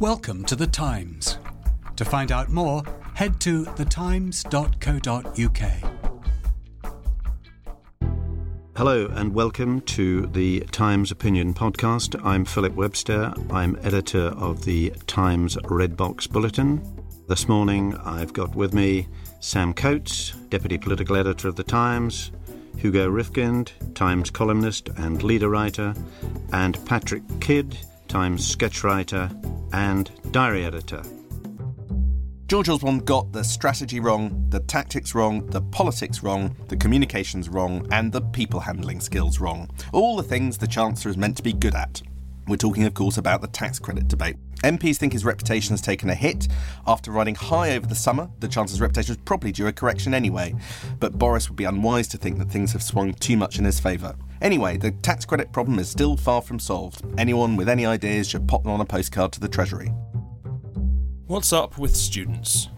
Welcome to The Times. To find out more, head to thetimes.co.uk. Hello and welcome to the Times Opinion Podcast. I'm Philip Webster. I'm editor of the Times Red Box Bulletin. This morning I've got with me Sam Coates, deputy political editor of the Times, Hugo Rifkind, Times columnist and leader writer, and Patrick Kidd, Times sketch writer and diary editor. George Osborne got the strategy wrong, the tactics wrong, the politics wrong, the communications wrong, and the people handling skills wrong. All the things the Chancellor is meant to be good at. We're talking, of course, about the tax credit debate. MPs think his reputation has taken a hit. After riding high over the summer, the Chancellor's reputation was probably due a correction anyway. But Boris would be unwise to think that things have swung too much in his favour. Anyway, the tax credit problem is still far from solved. Anyone with any ideas should pop them on a postcard to the Treasury. What's up with students?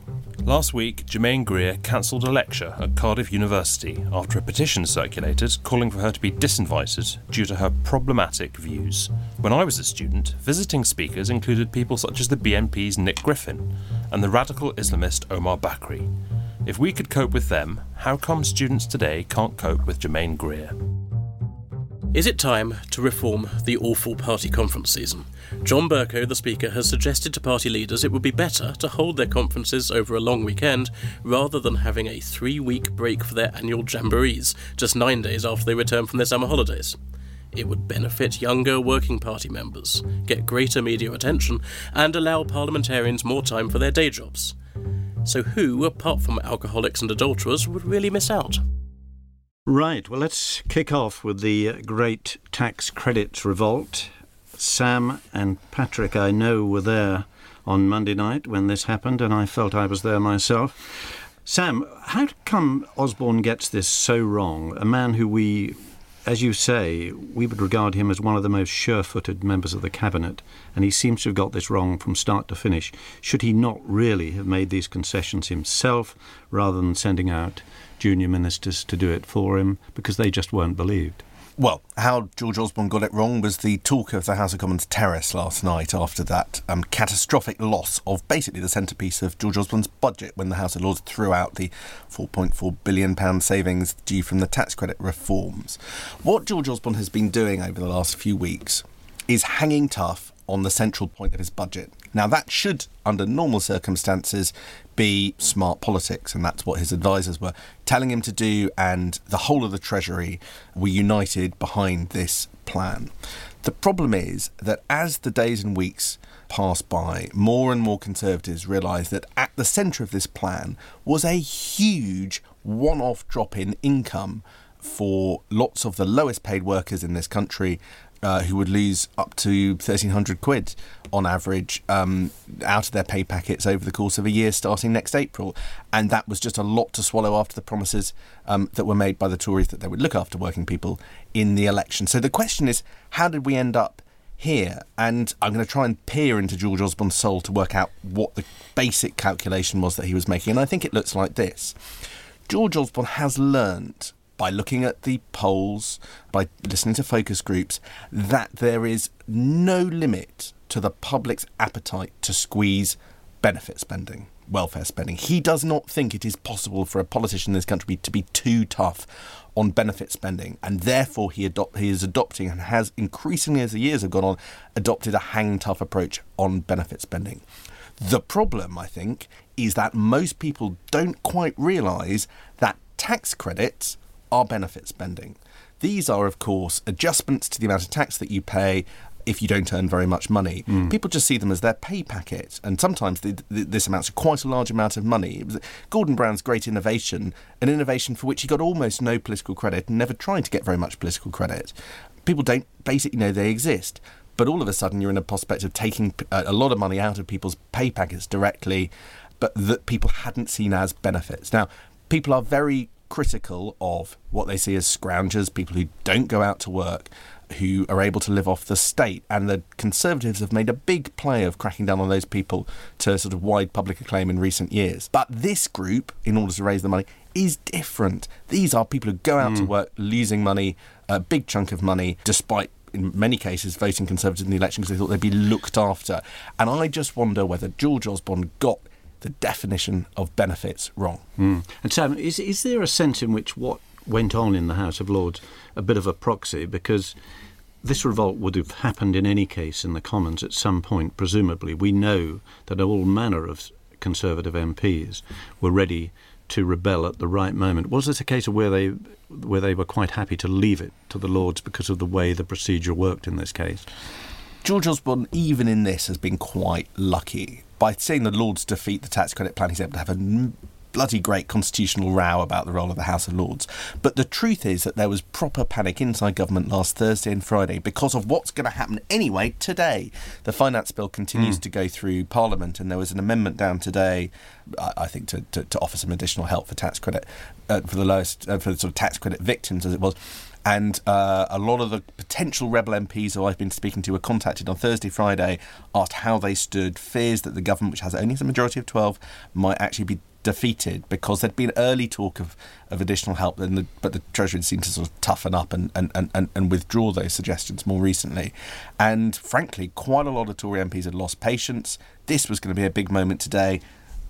Last week, Germaine Greer cancelled a lecture at Cardiff University after a petition circulated calling for her to be disinvited due to her problematic views. When I was a student, visiting speakers included people such as the BNP's Nick Griffin and the radical Islamist Omar Bakri. If we could cope with them, how come students today can't cope with Germaine Greer? Is it time to reform the awful party conference season? John Bercow, the Speaker, has suggested to party leaders it would be better to hold their conferences over a long weekend rather than having a three week break for their annual jamborees just nine days after they return from their summer holidays. It would benefit younger working party members, get greater media attention, and allow parliamentarians more time for their day jobs. So, who, apart from alcoholics and adulterers, would really miss out? Right, well, let's kick off with the great tax credits revolt. Sam and Patrick, I know, were there on Monday night when this happened, and I felt I was there myself. Sam, how come Osborne gets this so wrong? A man who we, as you say, we would regard him as one of the most sure footed members of the cabinet, and he seems to have got this wrong from start to finish. Should he not really have made these concessions himself rather than sending out junior ministers to do it for him because they just weren't believed. Well, how George Osborne got it wrong was the talk of the House of Commons terrace last night after that um, catastrophic loss of basically the centrepiece of George Osborne's budget when the House of Lords threw out the £4.4 billion savings due from the tax credit reforms. What George Osborne has been doing over the last few weeks is hanging tough on the central point of his budget. Now, that should, under normal circumstances, be smart politics, and that's what his advisors were telling him to do, and the whole of the Treasury were united behind this plan. The problem is that as the days and weeks pass by, more and more Conservatives realise that at the centre of this plan was a huge one off drop in income for lots of the lowest paid workers in this country uh, who would lose up to 1,300 quid on average um, out of their pay packets over the course of a year starting next April. And that was just a lot to swallow after the promises um, that were made by the Tories that they would look after working people in the election. So the question is how did we end up? Here, and I'm going to try and peer into George Osborne's soul to work out what the basic calculation was that he was making. And I think it looks like this George Osborne has learned by looking at the polls, by listening to focus groups, that there is no limit to the public's appetite to squeeze benefit spending, welfare spending. He does not think it is possible for a politician in this country to be too tough on benefit spending, and therefore he, adopt, he is adopting and has increasingly as the years have gone on adopted a hang tough approach on benefit spending. The problem, I think, is that most people don't quite realise that tax credits are benefit spending. These are, of course, adjustments to the amount of tax that you pay if you don't earn very much money. Mm. People just see them as their pay packet, and sometimes the, the, this amounts to quite a large amount of money. Gordon Brown's great innovation, an innovation for which he got almost no political credit and never tried to get very much political credit. People don't basically know they exist. But all of a sudden, you're in a prospect of taking a lot of money out of people's pay packets directly, but that people hadn't seen as benefits. Now, people are very critical of what they see as scroungers, people who don't go out to work, who are able to live off the state. And the Conservatives have made a big play of cracking down on those people to sort of wide public acclaim in recent years. But this group, in order to raise the money, is different. These are people who go out mm. to work losing money, a big chunk of money, despite in many cases, voting Conservative in the election because they thought they'd be looked after. And I just wonder whether George Osborne got the definition of benefits wrong. Mm. And Sam, is, is there a sense in which what went on in the House of Lords a bit of a proxy? Because this revolt would have happened in any case in the Commons at some point, presumably. We know that all manner of Conservative MPs were ready to rebel at the right moment. Was this a case of where they where they were quite happy to leave it to the Lords because of the way the procedure worked in this case? George Osborne, even in this, has been quite lucky. By seeing the Lords defeat the tax credit plan, he's able to have a bloody great constitutional row about the role of the House of Lords. But the truth is that there was proper panic inside government last Thursday and Friday because of what's going to happen anyway today. The finance bill continues mm. to go through Parliament, and there was an amendment down today, I, think, to, to, to, offer some additional help for tax credit uh, for the lowest uh, for the sort of tax credit victims, as it was. And uh, a lot of the potential rebel MPs who I've been speaking to were contacted on Thursday, Friday, asked how they stood, fears that the government, which has only a majority of 12, might actually be defeated because there'd been early talk of, of additional help, the, but the Treasury seemed to sort of toughen up and, and, and, and withdraw those suggestions more recently. And frankly, quite a lot of Tory MPs had lost patience. This was going to be a big moment today.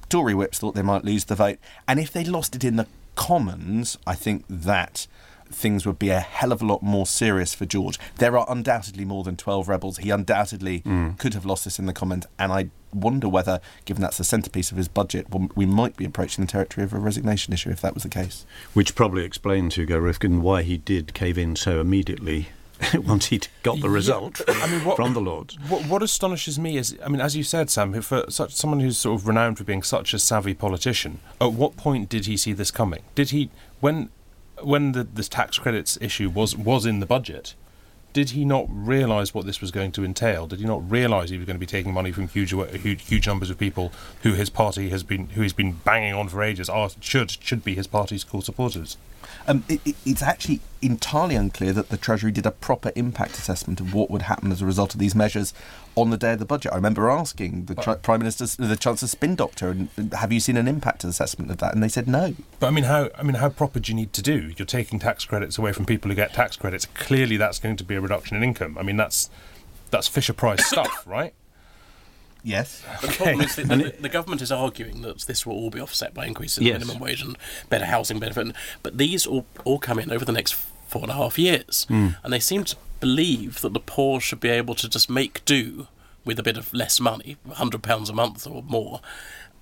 Tory whips thought they might lose the vote. And if they lost it in the Commons, I think that things would be a hell of a lot more serious for George. There are undoubtedly more than 12 rebels. He undoubtedly mm. could have lost this in the Commons, and I wonder whether, given that's the centrepiece of his budget, we might be approaching the territory of a resignation issue if that was the case. Which probably explains, Hugo Rifkind, why he did cave in so immediately once he'd got the result yeah. I mean, what, from the Lords. What, what, astonishes me is, I mean, as you said, Sam, for such someone who's sort of renowned for being such a savvy politician, at what point did he see this coming? Did he, when when the this tax credits issue was was in the budget, did he not realise what this was going to entail? Did he not realise he was going to be taking money from huge, huge, huge numbers of people who his party has been, who he's been banging on for ages, are should should be his party's core supporters? Um, it, it's actually entirely unclear that the Treasury did a proper impact assessment of what would happen as a result of these measures on the day of the budget. I remember asking the tri- Prime Minister, the Chancellor spin doctor, and "Have you seen an impact assessment of that?" And they said no. But I mean, how I mean, how proper do you need to do? You're taking tax credits away from people who get tax credits. Clearly, that's going to be a reduction in income. I mean, that's that's Fisher Price stuff, right? Yes. But the problem is that the, the, government is arguing that this will all be offset by increases in yes. minimum wage and better housing benefit. But these all, all come in over the next four and a half years. Mm. And they seem to believe that the poor should be able to just make do with a bit of less money, £100 a month or more,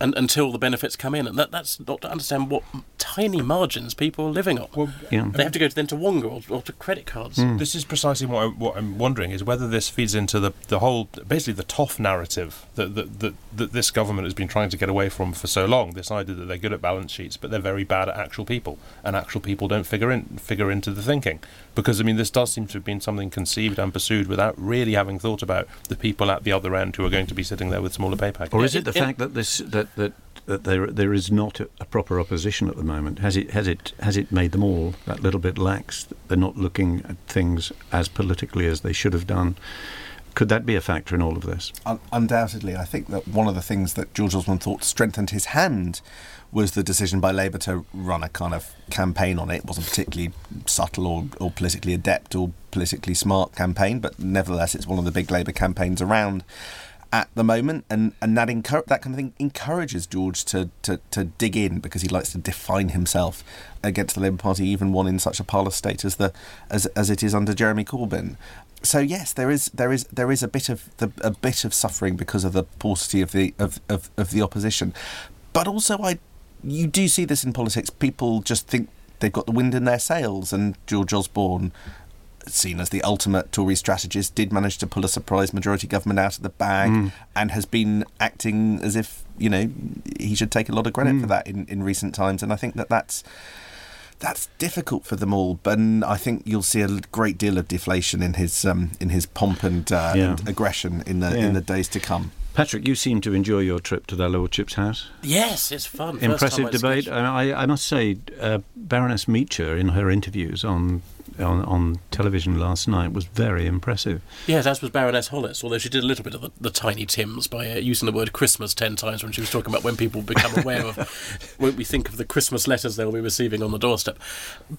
and, until the benefits come in. And that, that's not to understand what tiny margins people are living on. Well, yeah. They have to go to, then to Wonga or, or to credit cards. Mm. This is precisely what, I, what I'm wondering is whether this feeds into the, the whole, basically the toff narrative that, that, that, that this government has been trying to get away from for so long. This idea that they're good at balance sheets, but they're very bad at actual people, and actual people don't figure in figure into the thinking. Because I mean, this does seem to have been something conceived and pursued without really having thought about the people at the other end who are going to be sitting there with smaller pay packages. Or is it the fact that this that that that there there is not a, a, proper opposition at the moment. Has it has it has it made them all that little bit lax? They're not looking at things as politically as they should have done. Could that be a factor in all of this? undoubtedly, I think that one of the things that George Osborne thought strengthened his hand was the decision by Labour to run a kind of campaign on it. It wasn't particularly subtle or, or politically adept or politically smart campaign, but nevertheless, it's one of the big Labour campaigns around at the moment, and and that encur- that kind of thing encourages George to, to to dig in because he likes to define himself against the Labour Party, even one in such a parlous state as the as as it is under Jeremy Corbyn. So yes, there is there is there is a bit of the, a bit of suffering because of the paucity of the of, of, of the opposition, but also I you do see this in politics. People just think they've got the wind in their sails, and George Osborne seen as the ultimate Tory strategist, did manage to pull a surprise majority government out of the bag mm. and has been acting as if, you know, he should take a lot of credit mm. for that in, in recent times. And I think that that's that's difficult for them all. But I think you'll see a great deal of deflation in his um, in his pomp and, uh, yeah. and aggression in the yeah. in the days to come. Patrick, you seem to enjoy your trip to their lordship's house. Yes, it's fun. Impressive debate. I, I, must say, uh, Baroness Meacher, in her interviews on on, on television last night was very impressive. Yes, as was Baroness Hollis, although she did a little bit of the, the tiny Tims by uh, using the word Christmas ten times when she was talking about when people become aware of, when we think of the Christmas letters they'll be receiving on the doorstep.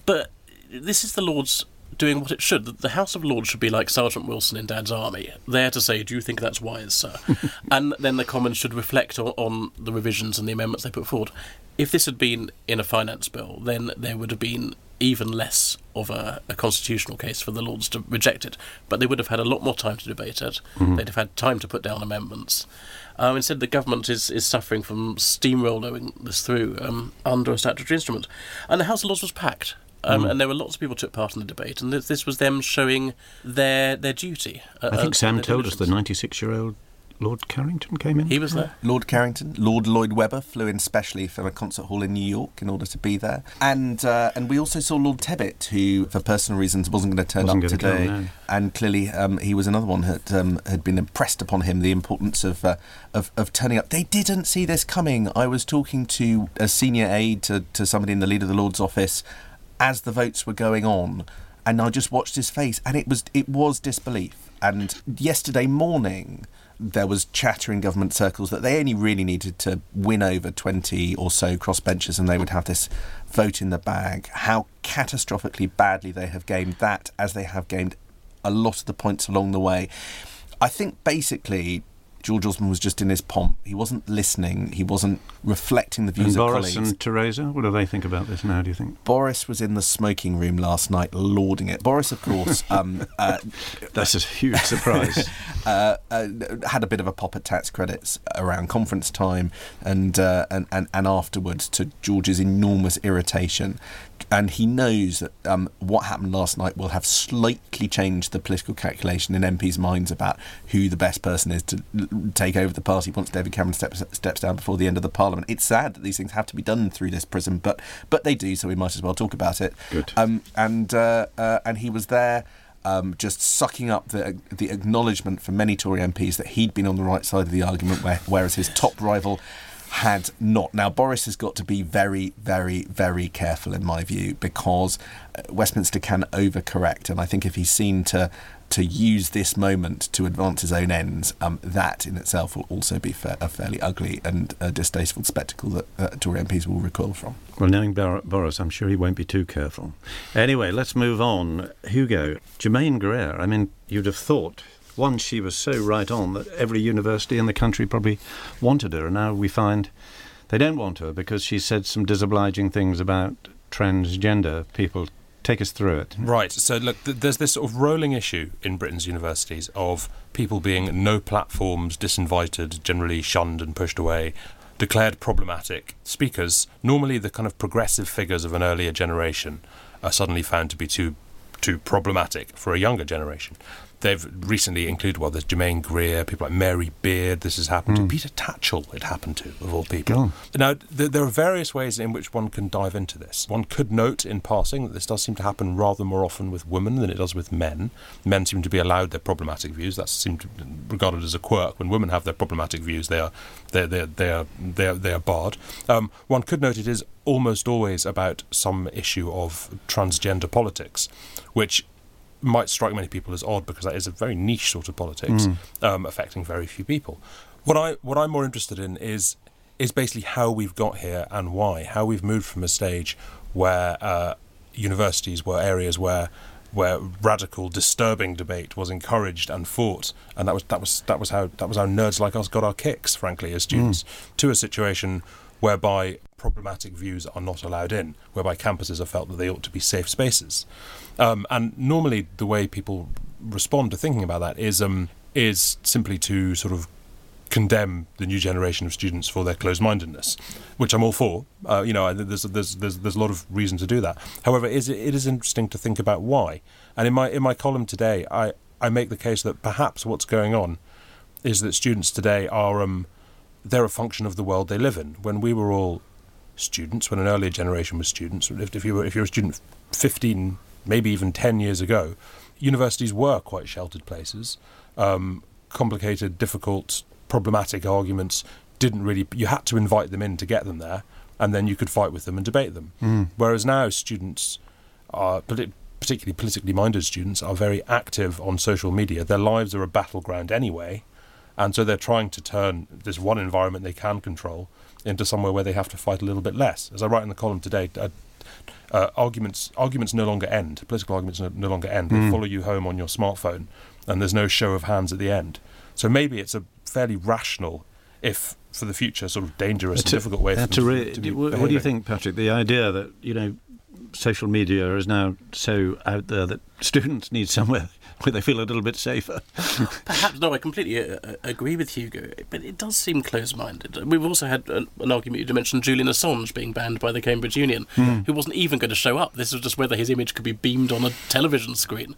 But this is the Lord's doing what it should. The- The House of Lords should be like Sergeant Wilson in Dad's Army, there to say, "Do you think that's wise, sir?" and then the Commons should reflect on, on the revisions and the amendments they put forward. If this had been in a finance bill, then there would have been even less of a, a constitutional case for the Lords to reject it. But they would have had a lot more time to debate it. They'd have had time to put down amendments. Um, instead, the government is, is suffering from steamrolling this through um, under a statutory instrument. And the House of Lords was packed. Um, And there were lots of people who took part in the debate, and this, this was them showing their their duty. uh, I think uh, Sam told us the 96 year old Lord Carrington came in. He was there. Lord Carrington, Lord Lloyd Webber flew in specially from a concert hall in New York in order to be there, and uh, and we also saw Lord Tebbit, who for personal reasons wasn't going to turn Wasn't up gonna come, today, no. and clearly um, he was another one that um, had been impressed upon him the importance of, uh, of of turning up. They didn't see this coming. I was talking to a senior aide to, to somebody in the leader of the Lord's office as the votes were going on, and I just watched his face, and it was it was disbelief. And yesterday morning, there was chatter in government circles that they only really needed to win over 20 or so crossbenchers and they would have this vote in the bag. How catastrophically badly they have gamed that, as they have gamed a lot of the points along the way. I think basically George Osborne was just in his pomp. He wasn't listening. He wasn't reflecting the views and of Boris colleagues. and Theresa, what do they think about this now, do you think? Boris was in the smoking room last night, lauding it. Boris, of course, um, uh, That's a huge surprise. uh, uh, had a bit of a pop at tax credits around conference time and, uh, and, and and afterwards to George's enormous irritation. And he knows that um, what happened last night will have slightly changed the political calculation in MPs' minds about who the best person is to take over the party once David Cameron steps steps down before the end of the Parliament. It's sad that these things have to be done through this prism, but but they do, so we might as well talk about it. Good. Um, and uh, uh, and he was there. Um, just sucking up the the acknowledgement from many Tory MPs that he'd been on the right side of the argument, where, whereas his top rival had not. Now Boris has got to be very, very, very careful, in my view, because uh, Westminster can overcorrect, and I think if he's seen to to use this moment to advance his own ends, um, that in itself will also be fa- a fairly ugly and uh, distasteful spectacle that uh, Tory MPs will recoil from. well, knowing Bar- Boris, I'm sure he won't be too careful. Anyway, let's move on. Hugo, Germaine Greer, I mean, you'd have thought. Once she was so right on that every university in the country probably wanted her, and now we find they don't want her because she said some disobliging things about transgender people. Take us through it. Right. So look, th- there's this sort of rolling issue in Britain's universities of people being no platforms, disinvited, generally shunned and pushed away, declared problematic speakers. Normally, the kind of progressive figures of an earlier generation are suddenly found to be too too problematic for a younger generation. They've recently included, well, there's Germaine Greer, people like Mary Beard, this has happened to. Peter Tatchell, it happened to, of all people. Now, th- there are various ways in which one can dive into this. One could note in passing that this does seem to happen rather more often with women than it does with men. Men seem to be allowed their problematic views. That's seemed regarded as a quirk. When women have their problematic views, they are they they they are they are, they are barred. Um, one could note it is almost always about some issue of transgender politics, which might strike many people as odd because that is a very niche sort of politics um, affecting very few people. What I what I'm more interested in is is basically how we've got here and why. How we've moved from a stage where uh, universities were areas where where radical, disturbing debate was encouraged and fought, and that was that was that was how that was how nerds like us got our kicks, frankly, as students, to a situation whereby problematic views are not allowed in, whereby campuses are felt that they ought to be safe spaces. Um, and normally, the way people respond to thinking about that is um, is simply to sort of condemn the new generation of students for their closed-mindedness, which I'm all for. Uh, you know, there's, there's there's there's a lot of reason to do that. However, is it, it is interesting to think about why. And in my in my column today, I I make the case that perhaps what's going on is that students today are um they're a function of the world they live in. When we were all students, when an earlier generation was students, if, if you were if you're a student 15, maybe even 10 years ago, universities were quite sheltered places. Um, complicated, difficult, problematic arguments didn't really. You had to invite them in to get them there, and then you could fight with them and debate them. Whereas now, students are particularly politically minded students are very active on social media. Their lives are a battleground anyway, and so they're trying to turn this one environment they can control into somewhere where they have to fight a little bit less. As I write in the column today, uh, uh, arguments arguments no longer end. Political arguments no, no longer end. They Mm. follow you home on your smartphone, and there's no show of hands at the end. So maybe it's a fairly rational, if for the future, sort of dangerous and difficult way them a to, re- to what do you think, Patrick? The idea that you know social media is now so out there that students need somewhere where they feel a little bit safer. Perhaps no, I completely uh, uh, agree with Hugo, but it does seem close-minded. We've also had an, an argument. You mentioned Julian Assange being banned by the Cambridge Union, who wasn't even going to show up. This was just whether his image could be beamed on a television screen.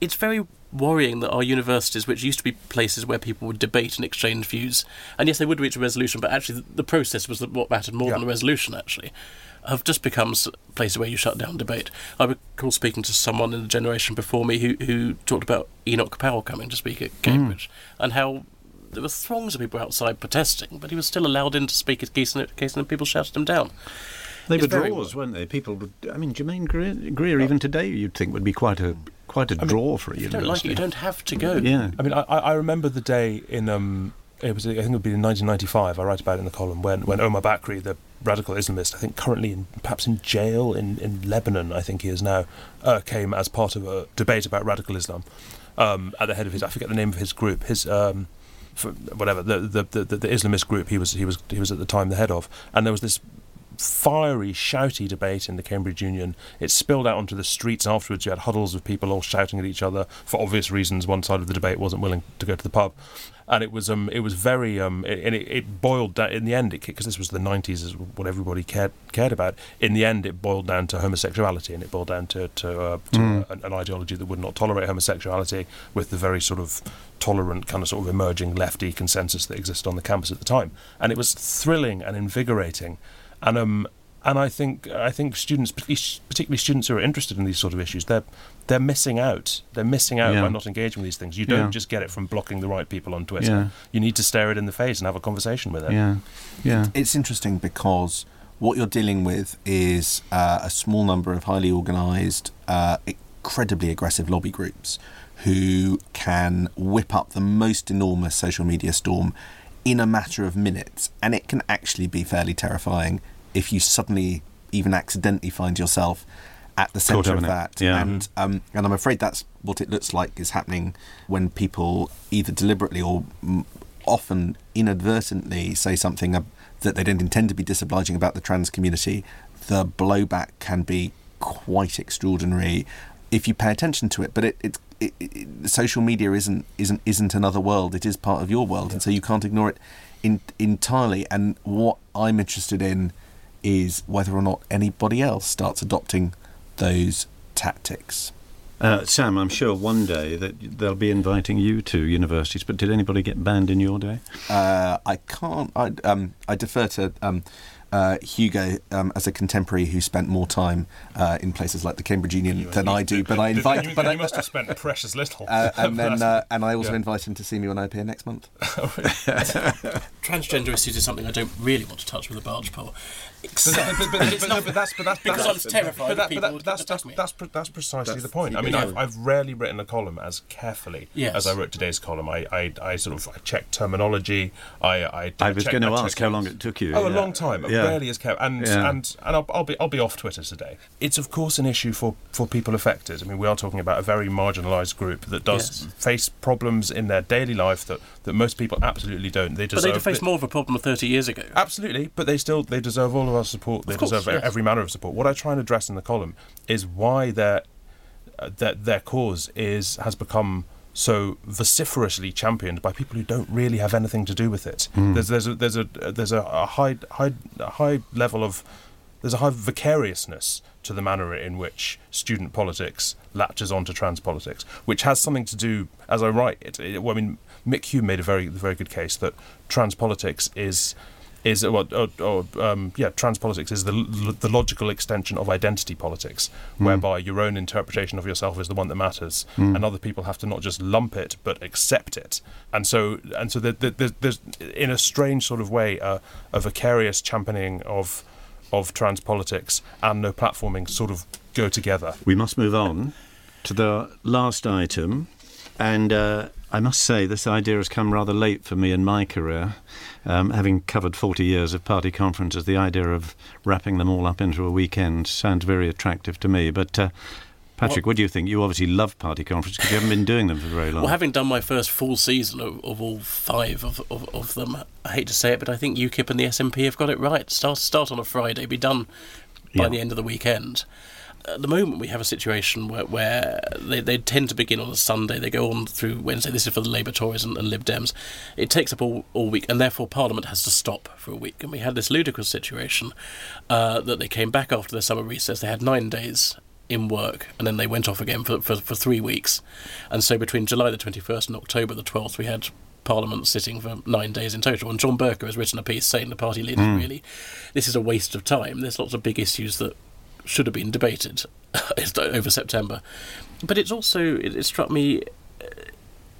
It's very worrying that our universities, which used to be places where people would debate and exchange views, and yes, they would reach a resolution, but actually the, the process was what mattered more than the resolution. Actually, have just become places where you shut down debate. I recall speaking to someone in the generation before me who, who talked about Enoch Powell coming to speak at hmm. Cambridge and how there were throngs of people outside protesting, but he was still allowed in to speak at case and, case and people shouted him down. They It's were very draws, weren't they? People would. I mean, Germaine Greer, Greer even today, you'd think would be quite a quite a draw for a If you university. don't like it, you don't have to go. Yeah. I mean, I, I I remember the day in um, it was I think it would be in 1995. I write about it in the column when when Omar Bakri, the radical Islamist, I think currently in, perhaps in jail in, in Lebanon, I think he is now, uh, came as part of a debate about radical Islam. Um, at the head of his, I forget the name of his group, his um, for whatever the the, the the the Islamist group he was he was he was at the time the head of, and there was this fiery, shouty debate in the Cambridge Union. It spilled out onto the streets afterwards. You had huddles of people all shouting at each other for obvious reasons. One side of the debate wasn't willing to go to the pub, and it was um it was very um it, and it, it boiled down in the end because this was the 90s is what everybody cared cared about. In the end, it boiled down to homosexuality, and it boiled down to to, uh, to Mm. an, an ideology that would not tolerate homosexuality with the very sort of tolerant kind of sort of emerging lefty consensus that existed on the campus at the time, and it was thrilling and invigorating and um and I think I think students, particularly particularly students who are interested in these sort of issues, they're they're missing out. They're missing out Yeah. by not engaging with these things. You don't Yeah. just get it from blocking the right people on Twitter. Yeah. You need to stare it in the face and have a conversation with it. Yeah. Yeah. It's interesting because what you're dealing with is uh, a small number of highly organised, uh, incredibly aggressive lobby groups who can whip up the most enormous social media storm in a matter of minutes. And it can actually be fairly terrifying if you suddenly, even accidentally, find yourself at the centre of that. Yeah. And um, and I'm afraid that's what it looks like is happening when people either deliberately or often inadvertently say something that they don't intend to be disobliging about the trans community. The blowback can be quite extraordinary if you pay attention to it. But it, it, it, it social media isn't isn't isn't another world. It is part of your world, and so you can't ignore it in, entirely. And what I'm interested in is whether or not anybody else starts adopting those tactics. Uh, Sam, I'm sure one day that they'll be inviting you to universities, but did anybody get banned in your day? Uh, I can't. I um, I defer to um, uh, Hugo um, as a contemporary who spent more time uh, in places like the Cambridge Union than I do. But I invite. but I, must have spent precious little. uh, and then uh, and I also yeah. invite him to see me when I appear next month. Transgender issues is something I don't really want to touch with a barge pole. But, Except but, but, but, no, but that's but that's Because that's, I'm terrified But, that, people but that, that's, that's, that's, that's, precisely That's the point. I mean, big I've. I've rarely written a column as carefully Yes. as I wrote today's column. I, I, I sort of I checked terminology. I I, I was checked- going to I ask how long it took you. Oh, a long time. Yeah. Rarely as careful. And Yeah. and and I'll, I'll be I'll be off Twitter today. It's of course an issue for, for people affected. I mean, we are talking about a very marginalised group that does Yes. face problems in their daily life that, that most people absolutely don't. They but they'd faced more of a problem 30 years ago. Absolutely, but they still they deserve all of our support. They Of course, deserve yes. every manner of support. What I try and address in the column is why their uh, their their cause is has become so vociferously championed by people who don't really have anything to do with it. Hmm. There's there's a there's a there's a, a high high high level of there's a high vicariousness to the manner in which student politics latches onto trans politics, which has something to do, as I write it. it well, I mean, Mick Hume made a very very good case that trans politics is is well, or, or, um, yeah, trans politics is the the logical extension of identity politics, whereby your own interpretation of yourself is the one that matters, and other people have to not just lump it but accept it. And so and so there, there, there's, there's in a strange sort of way uh, a vicarious championing of of trans politics and no platforming sort of go together. We must move on to the last item. And uh, I must say, this idea has come rather late for me in my career. Um, having covered 40 years of party conferences, the idea of wrapping them all up into a weekend sounds very attractive to me. But uh, Patrick, what, what do you think? You obviously love party conferences because you haven't been doing them for very long. Well, having done my first full season of, of all five of, of, of, them, I hate to say it, but I think UKIP and the SNP have got it right. Start start on a Friday, be done by yeah. the end of the weekend at the moment we have a situation where, where they, they tend to begin on a Sunday, they go on through Wednesday. This is for the Labour Tories and, and Lib Dems. It takes up all, all week, and therefore Parliament has to stop for a week. And we had this ludicrous situation uh, that they came back after their summer recess. They had nine days in work, and then they went off again for, for, for three weeks. And so between July the 21st and October the 12th, we had Parliament sitting for nine days in total. And John Bercow has written a piece saying the party leaders mm. really, this is a waste of time. There's lots of big issues that should have been debated over September. But it's also it, it struck me uh,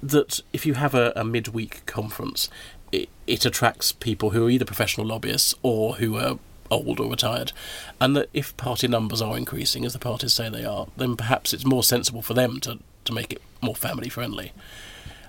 that if you have a, a midweek conference, it, it attracts people who are either professional lobbyists or who are old or retired, and that if party numbers are increasing, as the parties say they are, then perhaps it's more sensible for them to, to make it more family friendly.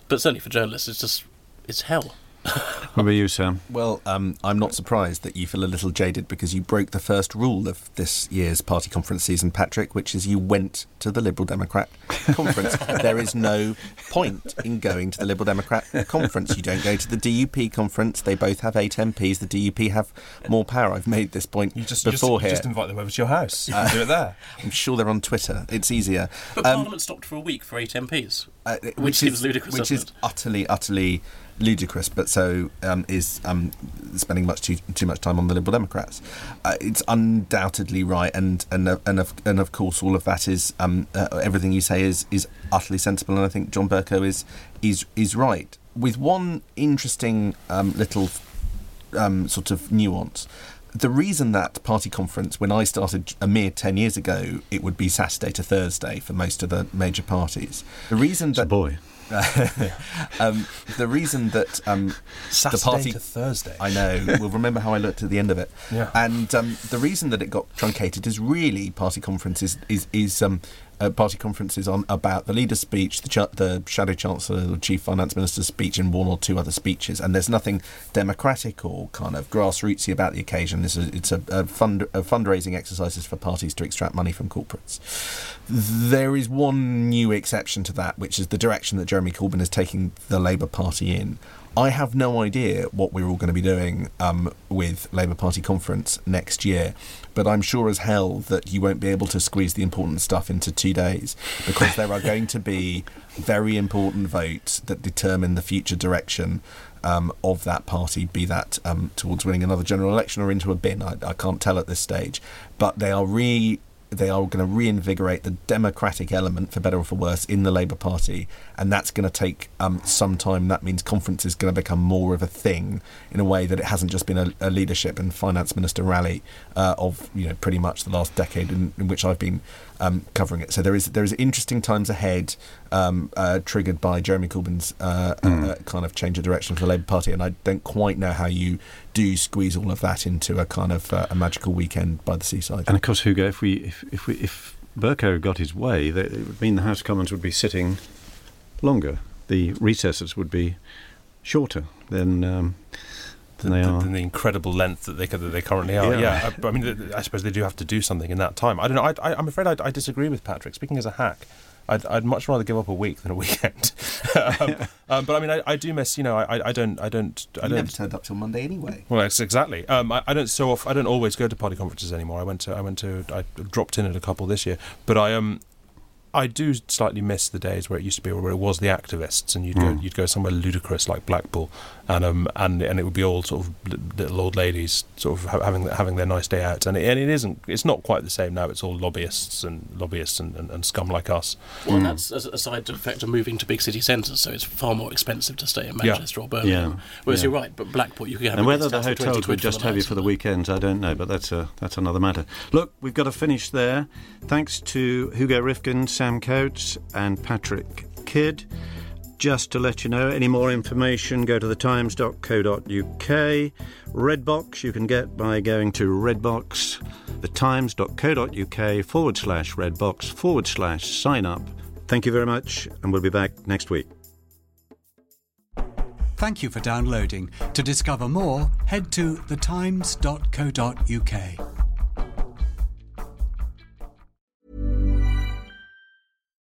But certainly for journalists, it's just it's hell what about you, Sam? Well, um, I'm not surprised that you feel a little jaded because you broke the first rule of this year's party conference season, Patrick, which is you went to the Liberal Democrat conference. there is no point in going to the Liberal Democrat conference. You don't go to the DUP conference. They both have eight MPs. The DUP have more power. I've made this point you just, before just, here. Just invite them over to your house. You uh, do it there. I'm sure they're on Twitter. It's easier. But um, Parliament stopped for a week for eight MPs, uh, which, which seems ludicrous. Which is it? utterly, utterly ludicrous, but so um, is um, spending much too too much time on the Liberal Democrats. Uh, it's undoubtedly right, and and uh, and of, and of course all of that is um, uh, everything you say is is utterly sensible, and I think John Bercow is is is right with one interesting um, little um, sort of nuance the reason that party conference, when I started a mere 10 years ago, it would be Saturday to Thursday for most of the major parties. The reason that. boy. um, the reason that um, Saturday the party to Thursday, I know. We'll remember how I looked at the end of it. Yeah. And um, the reason that it got truncated is really party conferences is is um, party conferences on about the leader's speech, the, ch- the shadow chancellor, the chief finance minister's speech, and one or two other speeches. And there's nothing democratic or kind of grassrootsy about the occasion. This is it's a, a, fund, a fundraising exercises for parties to extract money from corporates. There is one new exception to that, which is the direction that Jeremy Corbyn is taking the Labour Party in. I have no idea what we're all going to be doing um, with Labour Party conference next year, but I'm sure as hell that you won't be able to squeeze the important stuff into two days because there are going to be very important votes that determine the future direction um, of that party, be that um, towards winning another general election or into a bin. I, I can't tell at this stage, but they are re they are going to reinvigorate the democratic element, for better or for worse, in the Labour Party, and that's going to take um, some time. That means conference is going to become more of a thing in a way that it hasn't just been a, a leadership and finance minister rally uh, of you know pretty much the last decade in, in which I've been um, covering it. So there is there is interesting times ahead, um, uh, triggered by Jeremy Corbyn's uh, mm. uh, kind of change of direction for the Labour Party, and I don't quite know how you do squeeze all of that into a kind of uh, a magical weekend by the seaside. And of course, Hugo, if we if if we if Bercow got his way, it would mean the House of Commons would be sitting longer. The recesses would be shorter than. Um, than the, they are. The incredible length that they that they currently are. Yeah, yeah. I, I, mean, I suppose they do have to do something in that time. I don't know. I, am afraid I, I, disagree with Patrick. Speaking as a hack, I'd, I'd much rather give up a week than a weekend. um, um, but I mean, I, I, do miss. You know, I, I don't, I don't, I you don't. never turned up till Monday anyway. Well, that's exactly. Um, I, I, don't so off. I don't always go to party conferences anymore. I went to, I went to, I dropped in at a couple this year. But I um, I do slightly miss the days where it used to be where it was the activists, and you'd mm. go hmm. you'd go somewhere ludicrous like Blackpool, and um and and it would be all sort of little old ladies sort of having having their nice day out, and it, and it isn't it's not quite the same now. It's all lobbyists and lobbyists and, and, and scum like us. Well, mm. that's a side effect of moving to big city centres, so it's far more expensive to stay in Manchester yeah. or Birmingham. Yeah. Whereas yeah. you're right, but Blackpool you can have. And whether the hotels would just have you for the weekends, I don't know, but that's a that's another matter. Look, we've got to finish there. Thanks to Hugo Rifkind, Sam Coates and Patrick Kidd. Just to let you know, any more information, go to thetimes.co.uk. Redbox you can get by going to redbox, thetimes.co.uk forward slash redbox forward slash sign up. Thank you very much, and we'll be back next week. Thank you for downloading. To discover more, head to thetimes.co.uk.